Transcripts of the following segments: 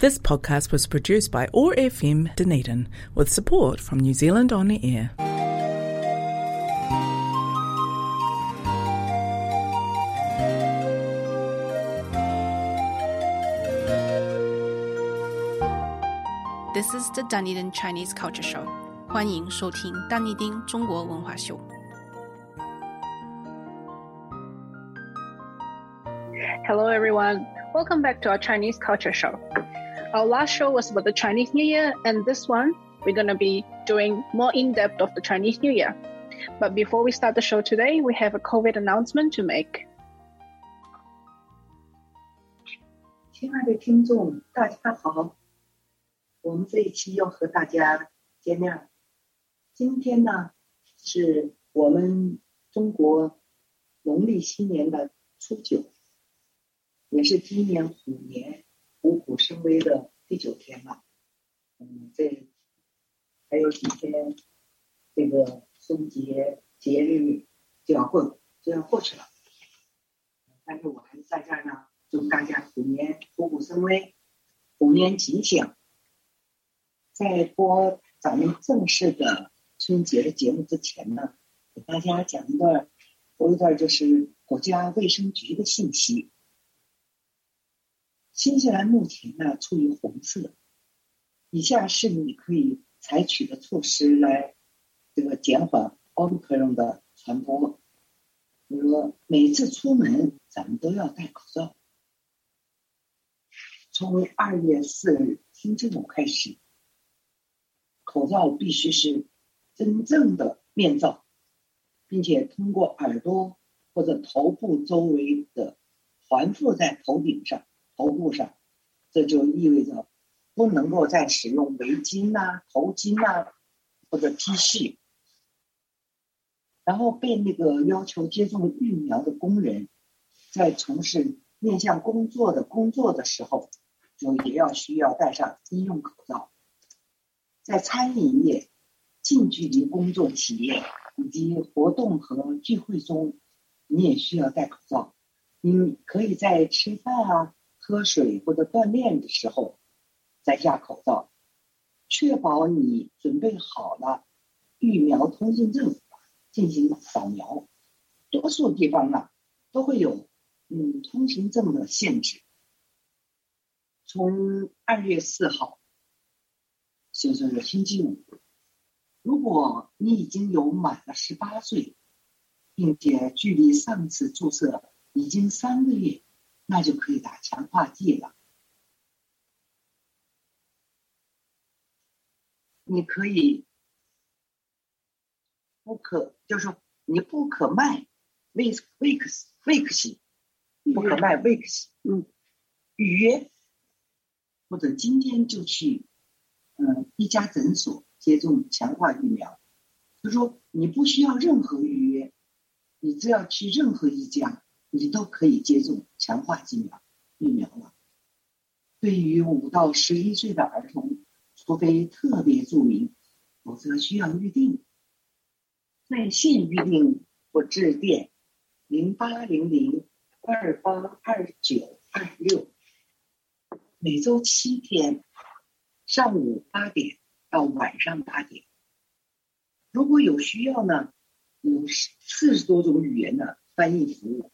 This podcast was produced by OAR FM Dunedin with support from New Zealand On Air. This is the Dunedin Chinese Culture Show. 欢迎收听丹尼丁中国文化秀。 Hello, everyone. Welcome back to our Chinese culture show. Our last show was about the Chinese New Year, and this one, we're going to be doing more in depth of the Chinese New Year. But before we start the show today, we have a COVID announcement to make. 亲爱的听众，大家好，我们这一期又和大家见面了。今天呢，是我们中国农历新年的初九，也是今年虎年 虎虎生威的第九天了。嗯，这还有几天，这个春节节日就要过就要过去了。但是我还是在这儿呢，祝大家虎年虎虎生威，虎年吉祥。在播咱们正式的春节的节目之前呢，给大家讲一段，播一段就是国家卫生局的信息。新西兰目前呢处于红色，以下是你可以采取的措施来这个减缓奥密克戎的传播。比如说，每次出门咱们都要戴口罩。从二月四日星期五开始，口罩必须是真正的面罩，并且通过耳朵或者头部周围的环附在头顶上、头部上。这就意味着不能够再使用围巾呐、头巾呐或者 T 恤。然后被那个要求接种疫苗的工人，在从事面向工作的工作的时候，就也要需要戴上医用口罩。在餐饮业、近距离工作企业以及活动和聚会中，你也需要戴口罩。你可以在吃饭啊、喝水或者锻炼的时候摘下口罩，确保你准备好了疫苗通行证进行扫描。多数地方呢都会有嗯通行证的限制。从二月四号，就是星期五，如果你已经有满了十八岁，并且距离上次注射已经三个月，那就可以打强化剂了。你可以不可，就是说你不可卖卫卫克斯卫克西，不可卖卫克西，嗯，预约。或者今天就去，嗯，一家诊所接种强化疫苗。就说你不需要任何预约，你只要去任何一家，你都可以接种强化疫苗疫苗了。对于五到十一岁的儿童，除非特别注明，否则需要预定。在线预定或致电零八零零二八二九二六。每周七天，上午八点到晚上八点。如果有需要呢，有四十多种语言的翻译服务。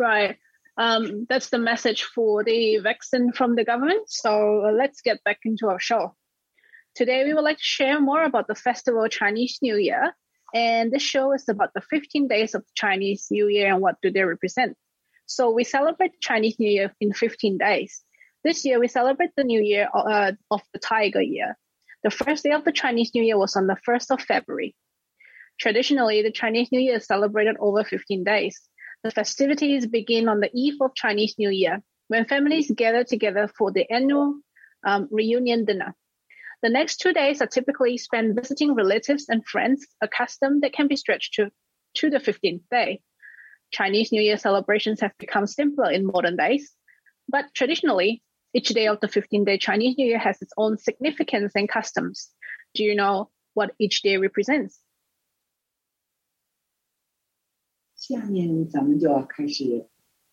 Right. Um, that's the message for the vaccine from the government. So uh, let's get back into our show. Today, we would like to share more about the festival Chinese New Year. And this show is about the 15 days of Chinese New Year and what do they represent. So we celebrate Chinese New Year in 15 days. This year, we celebrate the New Year uh, of the Tiger Year. The first day of the Chinese New Year was on the 1st of February. Traditionally, the Chinese New Year is celebrated over 15 days. The festivities begin on the eve of Chinese New Year, when families gather together for the annual um, reunion dinner. The next two days are typically spent visiting relatives and friends, a custom that can be stretched to, to the 15th day. Chinese New Year celebrations have become simpler in modern days, but traditionally, each day of the 15 day Chinese New Year has its own significance and customs. Do you know what each day represents? 下面咱们就要开始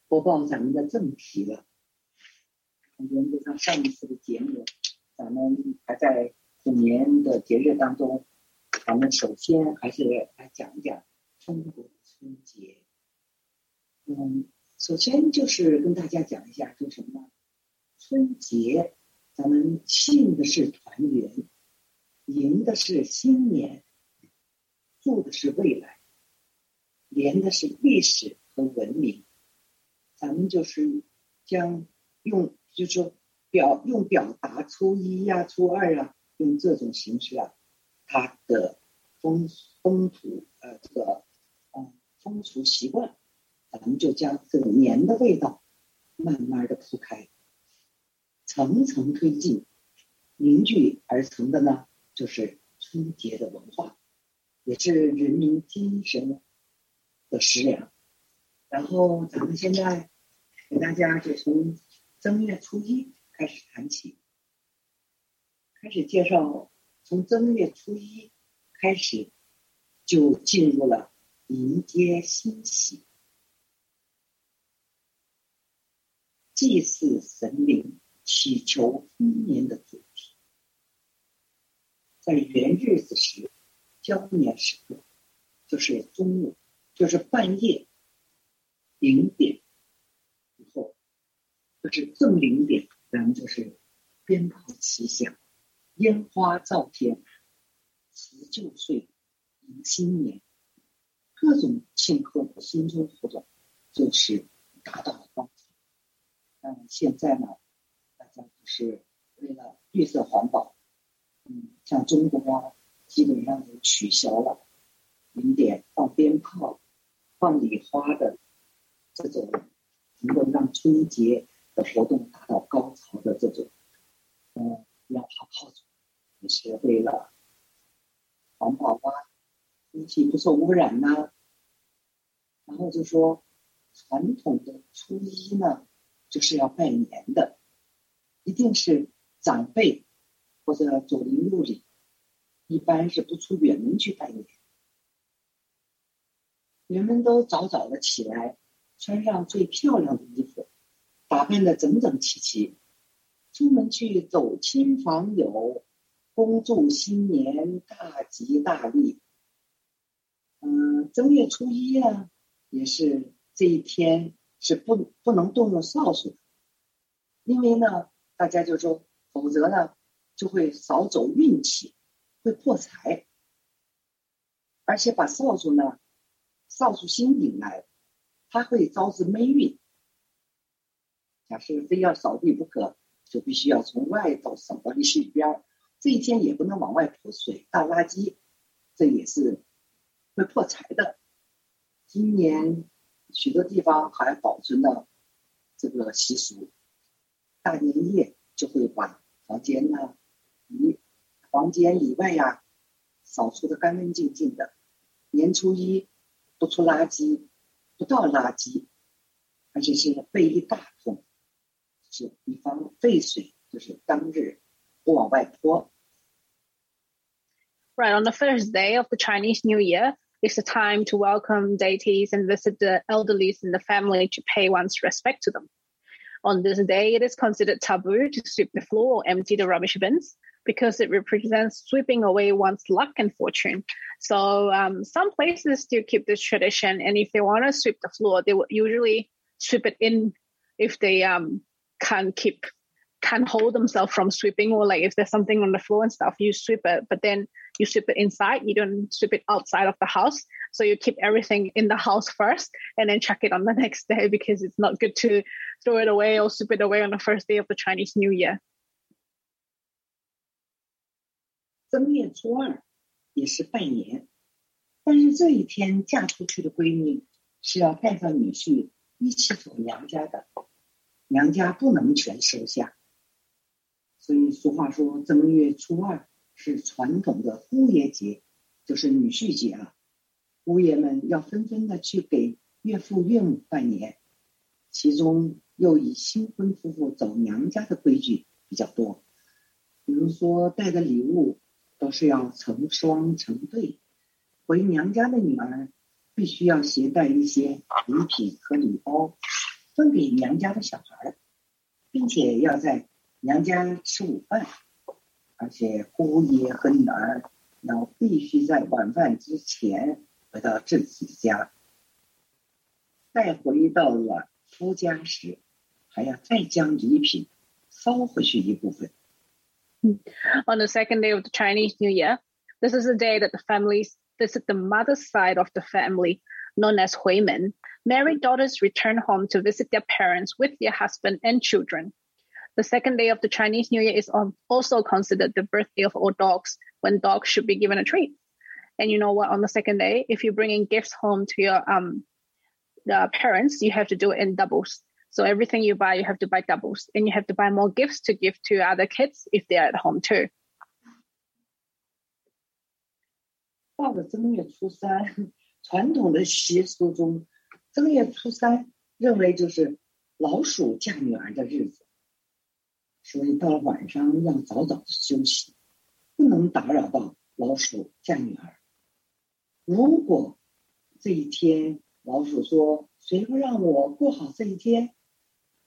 播报咱们的正题了。原则上上一次的节目，咱们还在虎年的节日当中，咱们首先还是来讲一讲中国的春节。嗯，首先就是跟大家讲一下，就什么呢？春节，咱们庆的是团圆，迎的是新年，祝的是未来，连的是历史和文明。咱们就是将用，就是说表用表达初一呀、初二啊，用这种形式啊，它的风风土呃这个嗯风俗习惯，咱们就将这个年的味道慢慢的铺开，层层推进，凝聚而成的呢，就是春节的文化，也是人民精神的食粮。然后咱们现在给大家就从正月初一开始谈起，开始介绍从正月初一开始就进入了迎接新喜、祭祀神灵、祈求丰年的主题。在元日子时，交年时刻，就是中午，就是半夜。零点以后，就是正零点，咱们就是鞭炮齐响，烟花照天，辞旧岁，迎新年，各种庆贺新春活动就是达到了高潮。但现在呢，大家就是为了绿色环保，嗯，像中国啊，基本上都取消了零点放鞭炮、放礼花的。这种能够让春节的活动达到高潮的这种，嗯，要炮炮竹，也是为了环保啊，空气不受污染呐。然后就说，传统的初一呢，就是要拜年的，一定是长辈或者左邻右里，一般是不出远门去拜年，人们都早早的起来。穿上最漂亮的衣服，打扮的整整齐齐，出门去走亲访友，恭祝新年大吉大利。嗯，正月初一啊，也是这一天是不不能动用扫帚，因为呢，大家就说，否则呢就会少走运气，会破财，而且把扫帚呢，扫帚星引来。它会招致霉运。假设非要扫地不可，就必须要从外头扫到里边这一天也不能往外泼水、倒垃圾，这也是会破财的。今年许多地方还保存了这个习俗，大年夜就会把房间呢，里房间里外呀扫除的干干净净的。年初一不出垃圾。不倒垃圾，而且是备一大桶，是以防废水，就是当日不往外泼。Right on the first day of the Chinese New Year, it's a time to welcome deities and visit the elderly in the family to pay one's respect to them. On this day, it is considered taboo to sweep the floor or empty the rubbish bins because it represents sweeping away one's luck and fortune. So um, some places still keep this tradition, and if they want to sweep the floor, they will usually sweep it in if they um, can't keep can't hold themselves from sweeping or like if there's something on the floor and stuff you sweep it. But then you sweep it inside you don't sweep it outside of the house. So you keep everything in the house first and then check it on the next day because it's not good to throw it away or sweep it away on the first day of the chinese new year 正月初二也是拜年，但是这一天嫁出去的闺女是要带上女婿一起走娘家的，娘家不能全收下。所以俗话说，正月初二是传统的姑爷节，就是女婿节啊。姑爷们要纷纷的去给岳父岳母拜年，其中又以新婚夫妇走娘家的规矩比较多，比如说带的礼物。都是要成双成对，回娘家的女儿必须要携带一些礼品和礼包，分给娘家的小孩，并且要在娘家吃午饭，而且姑爷和女儿要必须在晚饭之前回到自己家。再回到了夫家时，还要再将礼品捎回去一部分。On the second day of the Chinese New Year, this is the day that the families visit the mother's side of the family, known as Huimen. Married daughters return home to visit their parents with their husband and children. The second day of the Chinese New Year is also considered the birthday of all dogs, when dogs should be given a treat. And you know what? On the second day, if you're bringing gifts home to your um the parents, you have to do it in doubles. So everything you buy, you have to buy doubles, and you have to buy more gifts to give to other kids if they're at home too. 到了正月初三，传统的习俗中，正月初三认为就是老鼠嫁女儿的日子，所以到了晚上要早早的休息，不能打扰到老鼠嫁女儿。如果这一天老鼠说：“谁不让我过好这一天， ？”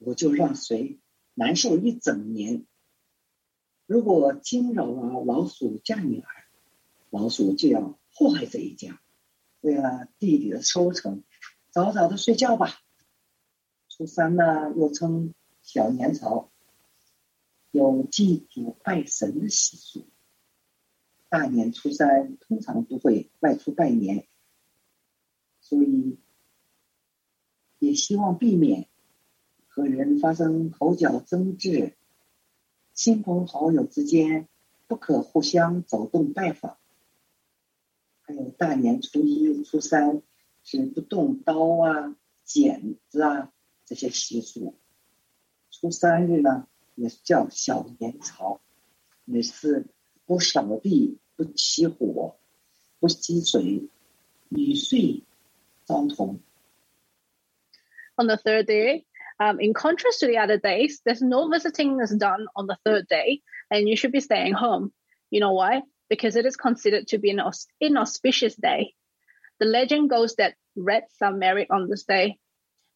我就让谁难受一整年。”如果惊扰了老鼠嫁女儿，老鼠就要祸害这一家。为了地里的收成，早早的睡觉吧。初三呢，又称小年朝，有祭祖拜神的习俗。大年初三通常不会外出拜年，所以。也希望避免和人发生口角争执，亲朋好友之间不可互相走动拜访。还有大年初一、初三是不动刀啊、剪子啊这些习俗。初三日呢，也叫小年朝，也是不扫地、不起火、不积水、雨岁遭同。on the third day. Um, in contrast to the other days, there's no visiting is done on the third day, and you should be staying home. You know why? Because it is considered to be an inauspicious day. The legend goes that rats are married on this day.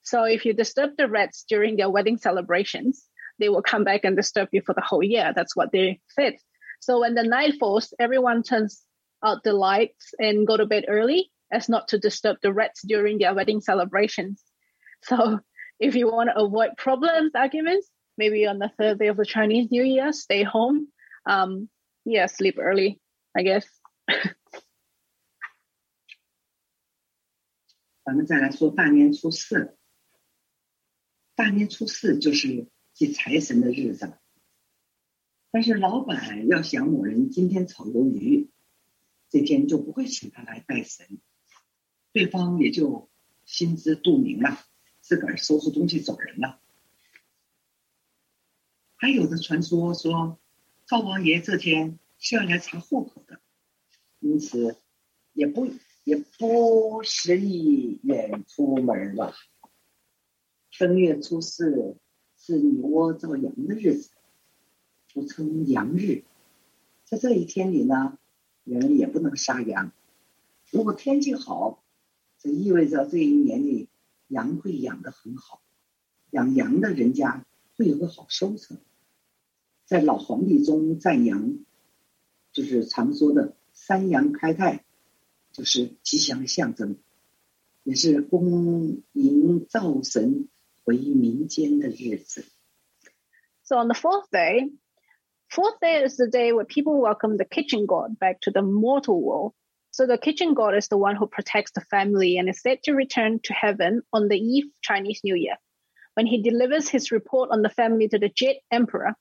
So if you disturb the rats during their wedding celebrations, they will come back and disturb you for the whole year. That's what they said. So when the night falls, everyone turns out the lights and go to bed early as not to disturb the rats during their wedding celebrations. So if you want to avoid problems, arguments, maybe on the third day of the Chinese New Year, stay home. Um, yeah, sleep early, I guess. 咱们再来说大年初四。大年初四就是祭财神的日子，但是老板要想某人今天炒鱿鱼，这天就不会请他来拜神，对方也就心知肚明了。 自个儿收拾东西走人了。还有的传说说，赵王爷这天是要来查户口的，因此也不也不适宜远出门吧。正月初四是女娲造羊的日子，俗称阳日。在这一天里呢，人也不能杀羊。如果天气好，这意味着这一年里。羊会养的很好，养羊的人家会有个好收成。在老黄历中赞扬，就是常说的“三羊开泰”，就是吉祥的象征，也是恭迎灶神回民间的日子。So on the fourth day, fourth day is the day where people welcome the kitchen god back to the mortal world. So the kitchen god is the one who protects the family and is said to return to heaven on the eve Chinese New Year, when he delivers his report on the family to the Jet Emperor.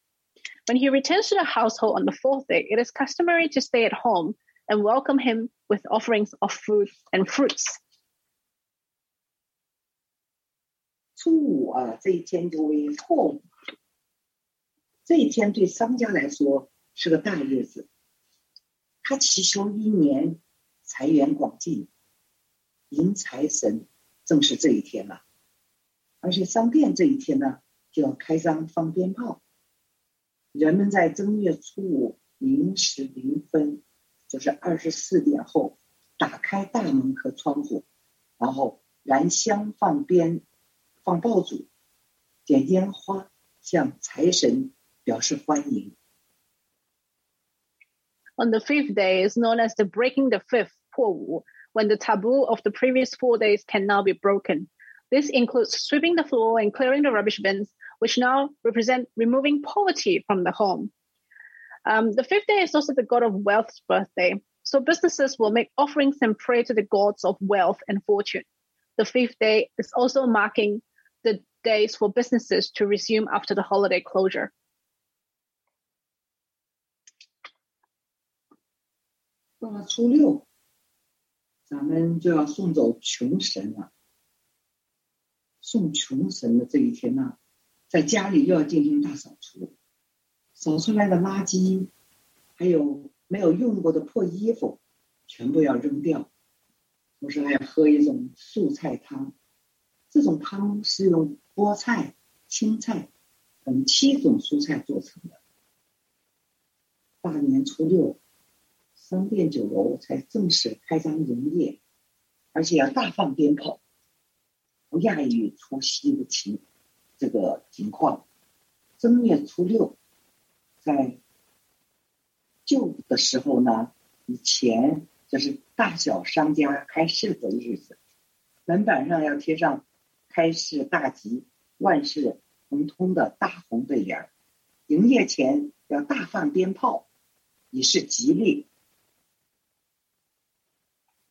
When he returns to the household on the fourth day, it is customary to stay at home and welcome him with offerings of food and fruits. 初五啊，这一天就为错误。这一天对商家来说是个大日子，他祈求一年 财源广进，迎财神正是这一天了。而且商店这一天呢，就要开张放鞭炮。人们在正月初五零时零分，就是二十四点后，打开大门和窗户，然后燃香放鞭、放爆竹、点烟花，向财神表示欢迎。On the fifth day is known as the breaking the fifth 破五 when the taboo of the previous four days can now be broken. This includes sweeping the floor and clearing the rubbish bins, which now represent removing poverty from the home. Um, the fifth day is also the god of wealth's birthday, so businesses will make offerings and pray to the gods of wealth and fortune. The fifth day is also marking the days for businesses to resume after the holiday closure. 咱们就要送走穷神了。送穷神的这一天呢，在家里又要进行大扫除，扫出来的垃圾，还有没有用过的破衣服，全部要扔掉。同时还要喝一种素菜汤，这种汤是用菠菜、青菜等七种蔬菜做成的。大年初六。商店酒楼才正式开张营业，而且要大放鞭炮，不亚于除夕的情这个情况。正月初六，在旧的时候呢，以前就是大小商家开市的日子，门板上要贴上“开市大吉，万事亨通”的大红对联儿，营业前要大放鞭炮，以示吉利。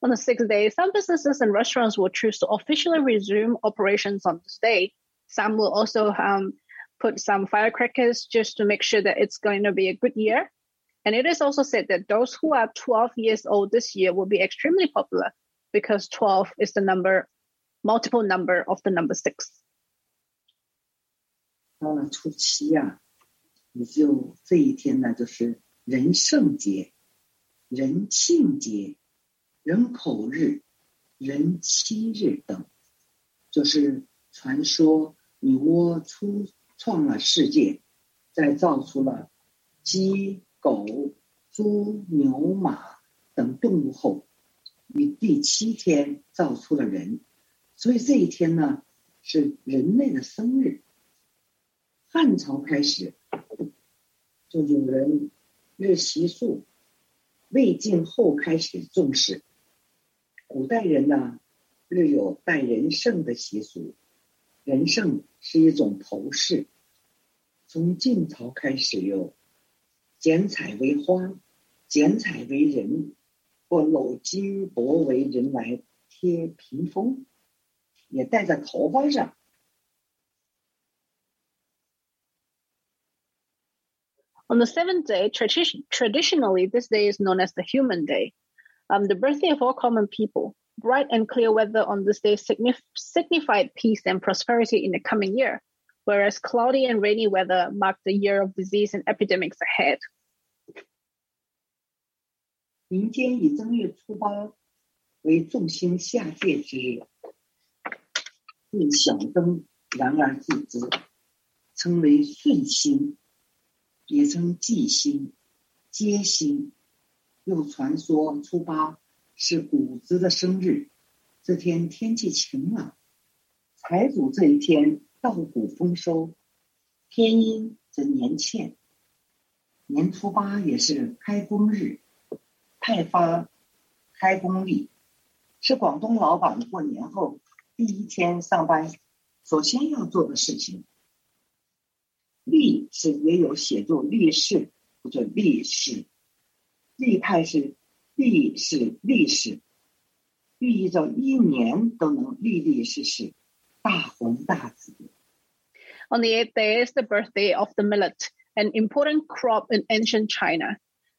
On the sixth day, some businesses and restaurants will choose to officially resume operations on this day. Some will also um, put some firecrackers just to make sure that it's going to be a good year. And it is also said that those who are 12 years old this year will be extremely popular because 12 is the number, multiple number of the number six. 到了初七呀、啊，也就这一天呢，就是人圣节、人庆节。 人口日、人七日等，就是传说女娲初创了世界，再造出了鸡、狗、猪、牛、马等动物后，于第七天造出了人，所以这一天呢是人类的生日。汉朝开始就有人日习俗，魏晋后开始重视。古代人呢，日有戴人胜的习俗，人胜是一种头饰。从晋朝开始有剪彩为花，剪彩为人，或镂金箔为人来贴屏风，也戴在头发上。On the seventh day, tradition, traditionally, this day is known as the human day. um, the birthday of all common people. Bright and clear weather on this day signif- signified peace and prosperity in the coming year, whereas cloudy and rainy weather marked the year of disease and epidemics ahead. 民间以正月初八为众星下界之日，自小灯然而自知，称为顺星，也称忌星、接星。 又传说初八是谷子的生日，这天天气晴朗，财主这一天稻谷丰收，天阴则年欠。年初八也是开工日，派发开工礼，是广东老板过年后第一天上班首先要做的事情。历是也有写作历史或者历史。历派是历是历史，寓意着一年都能历历世世，大红大紫。On the eighth day is the birthday of the millet, an important crop in ancient China.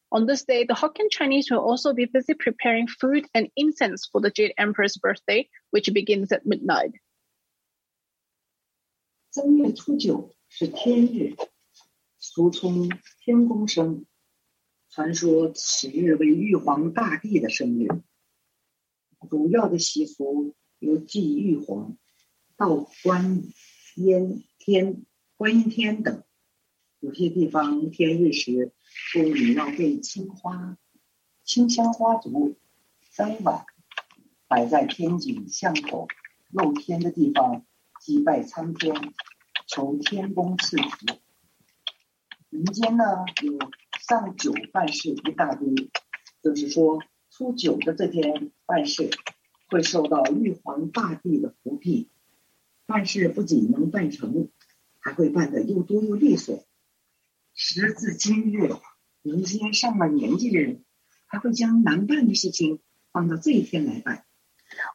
On this day, the Hokkien Chinese will also be busy preparing food and incense for the Jade Emperor's birthday, which begins at midnight. 正月初九是天日，俗称天公生。 传说此日为玉皇大帝的生日，主要的习俗有祭玉皇、道观音天、观音天等。有些地方天日时，妇女要备青花、清香花烛三碗，摆在天井巷口露天的地方祭拜苍天，求天公赐福。民间呢有上九办事一大堆，就是说初九的这天办事，会受到玉皇大帝的福庇，办事不仅能办成，还会办得又多又利索。时至今日，有一些上了年纪的人，还会将难办的事情放到这一天来办。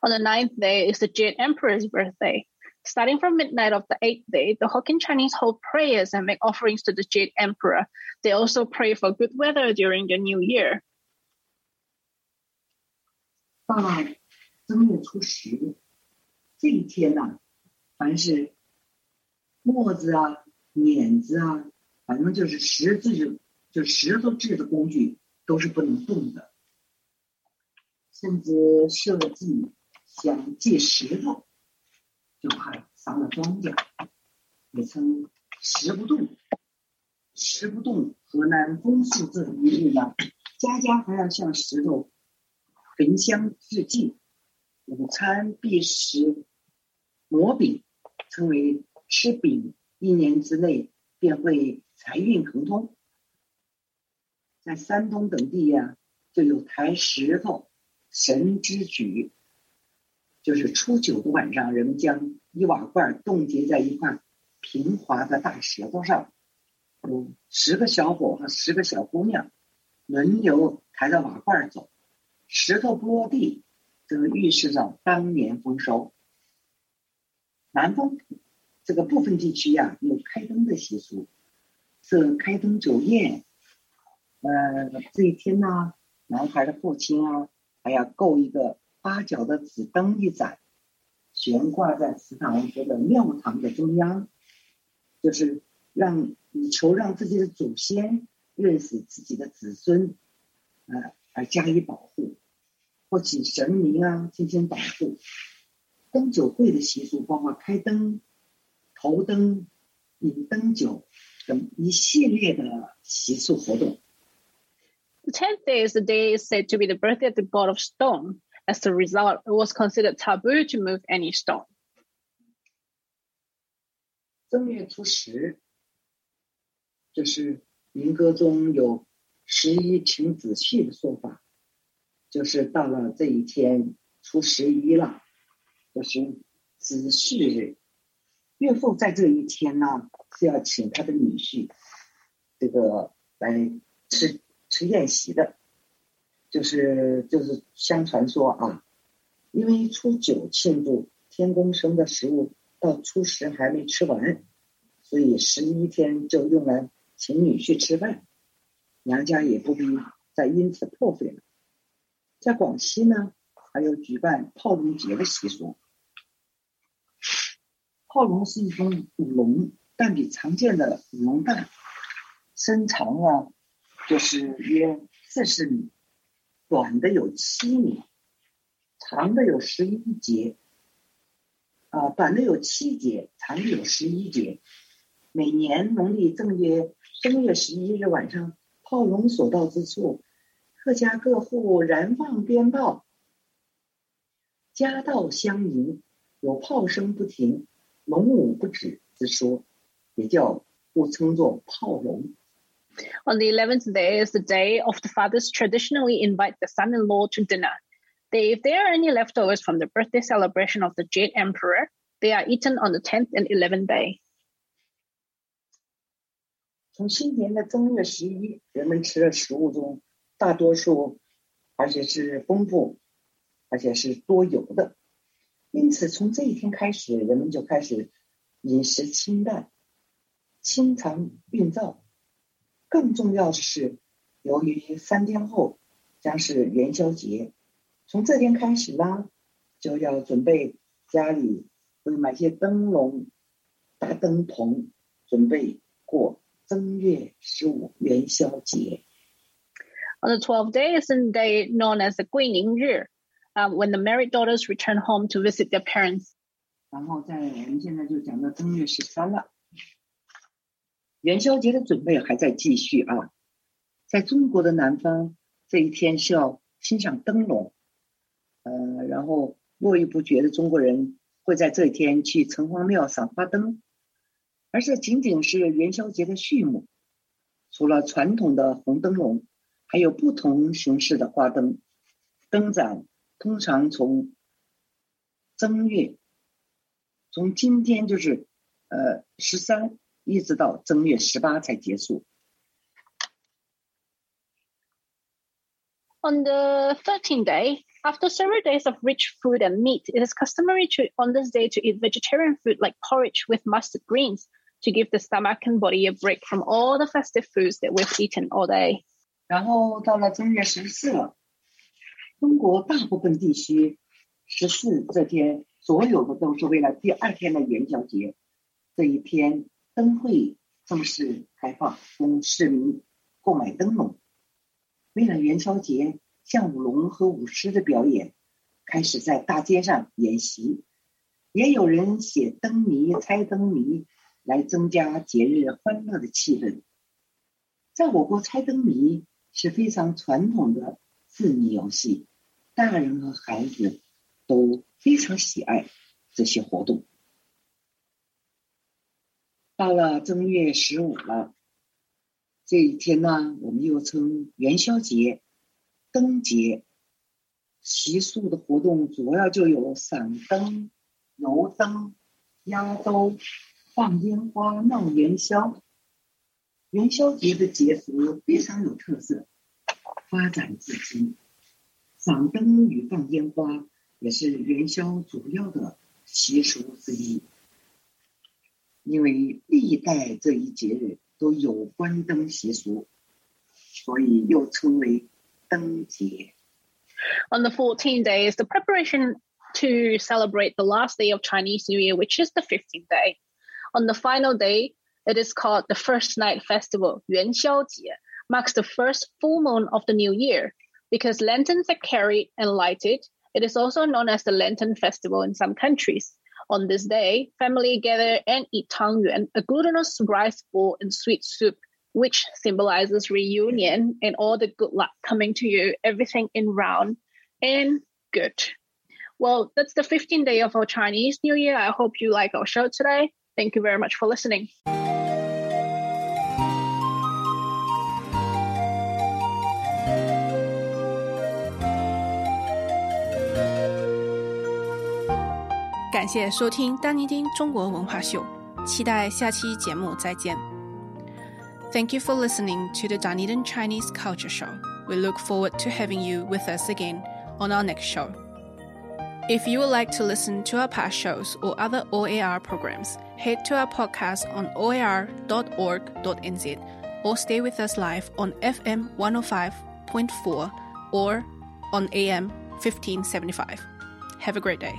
On the ninth day is the Jade Emperor's birthday. Starting from midnight of the eighth day, the Hokkien Chinese hold prayers and make offerings to the Jade Emperor. They also pray for good weather during the new year. 到了正月初十这一天呢、凡是磨子啊、碾子啊，反正就是石制，就石头制的工具都是不能动的，甚至设计想借石头， 就怕伤了庄稼，也称石不动。石不动，河南风俗这一日呢，家家还要向石头焚香致敬，午餐必食馍饼，称为吃饼，一年之内便会财运亨通。在山东等地呀、就有抬石头神之举，就是初九的晚上，人们将一瓦罐冻结在一块平滑的大石头上，有十个小伙和十个小姑娘轮流抬着瓦罐走，石头不落地，则预示着当年丰收。南方这个部分地区呀、有开灯的习俗，设开灯酒宴。呃，这一天呢，男孩的父亲啊，还要购一个八角的纸灯一盏，悬挂在祠堂或者庙堂的中央，就是让以求让自己的祖先认识自己的子孙，呃，而加以保护，或请神明啊进行保护。灯酒会的习俗包括开灯、头灯、饮灯酒等一系列的习俗活动。The tenth day is the day is said to be the birthday of the god of stone. As a result, it was considered taboo to move any stone. 正月初十，就是民歌中有十一请子婿的说法，就是到了这一天初十一了，就是子婿日。岳父在这一天呢是要请他的女婿，这个来吃吃宴席的，就是就是相传说啊，因为初九庆祝天公生的食物到初十还没吃完，所以十一天就用来请女婿吃饭，娘家也不必再因此破费了。在广西呢，还有举办炮龙节的习俗。炮龙是一种舞龙，但比常见的舞龙大，身长啊就是约四十米，短的有七米，长的有十一节，啊，短的有七节，长的有十一节。每年农历正月正月十一日晚上，炮龙所到之处，各家各户燃放鞭炮，家道相迎，有炮声不停，龙舞不止之说，也叫故称作炮龙。On the 11th day is the day of the fathers traditionally invite the son-in-law to dinner. They, if there are any leftovers from the birthday celebration of the Jade Emperor, they are eaten on the 10th and 11th day. 从新年的正月十一，人们吃的食物中，大多数而且是丰富，而且是多油的。因此，从这一天开始，人们就开始饮食清淡，清肠运燥。 更重要的是，由于三天后将是元宵节，从这天开始呢，就要准备家里会买些灯笼、大灯棚，准备过正月十五元宵节。On the 12th day is a day known as the Guining Ri, um, when the married daughters return home to visit their parents. 然后在我们现在就讲到正月十三了，元宵节的准备还在继续啊。在中国的南方，这一天是要欣赏灯笼，呃，然后络绎不绝的中国人会在这一天去城隍庙赏花灯。而这仅仅是元宵节的序幕。除了传统的红灯笼，还有不同形式的花灯。灯展通常从正月，从今天就是呃十三，一直到正月十八才结束。On the 13th day, after several days of rich food and meat, it is customary to, on this day to eat vegetarian food like porridge with mustard greens to give the stomach and body a break from all the festive foods that we've eaten all day. 然后到了正月十四了，中国大部分地区十四这天，所有的都是为了第二天的元宵节。这一天， 灯会正式开放，供市民购买灯笼。为了元宵节，像舞龙和舞狮的表演开始在大街上演习，也有人写灯谜、猜灯谜，来增加节日欢乐的气氛。在我国，猜灯谜是非常传统的字谜游戏，大人和孩子都非常喜爱这些活动。到了正月十五了。这一天呢，我们又称元宵节、灯节。习俗的活动主要就有赏灯、游灯、压兜、放烟花、闹元宵。元宵节的节俗非常有特色，发展至今，赏灯与放烟花也是元宵主要的习俗之一。因为历代这一节日。都有关灯习俗，所以又称为灯节。On the 14th day is the preparation to celebrate the last day of Chinese New Year, which is the 15th day. On the final day, it is called the First Night Festival, Yuan Xiao Jie, marks the first full moon of the new year. Because lanterns are carried and lighted, it is also known as the Lantern Festival in some countries. On this day, family gather and eat tangyuan, a glutinous rice ball and sweet soup, which symbolizes reunion and all the good luck coming to you, everything in round and good. Well, that's the 15th day of our Chinese New Year. I hope you like our show today. Thank you very much for listening. 感谢收听丹尼丁中国文化秀，期待下期节目再见。Thank you for listening to the Dunedin Chinese Culture Show. We look forward to having you with us again on our next show. If you would like to listen to our past shows or other OAR programs, head to our podcast on oar.org.nz or stay with us live on FM 105.4 or on AM 1575. Have a great day.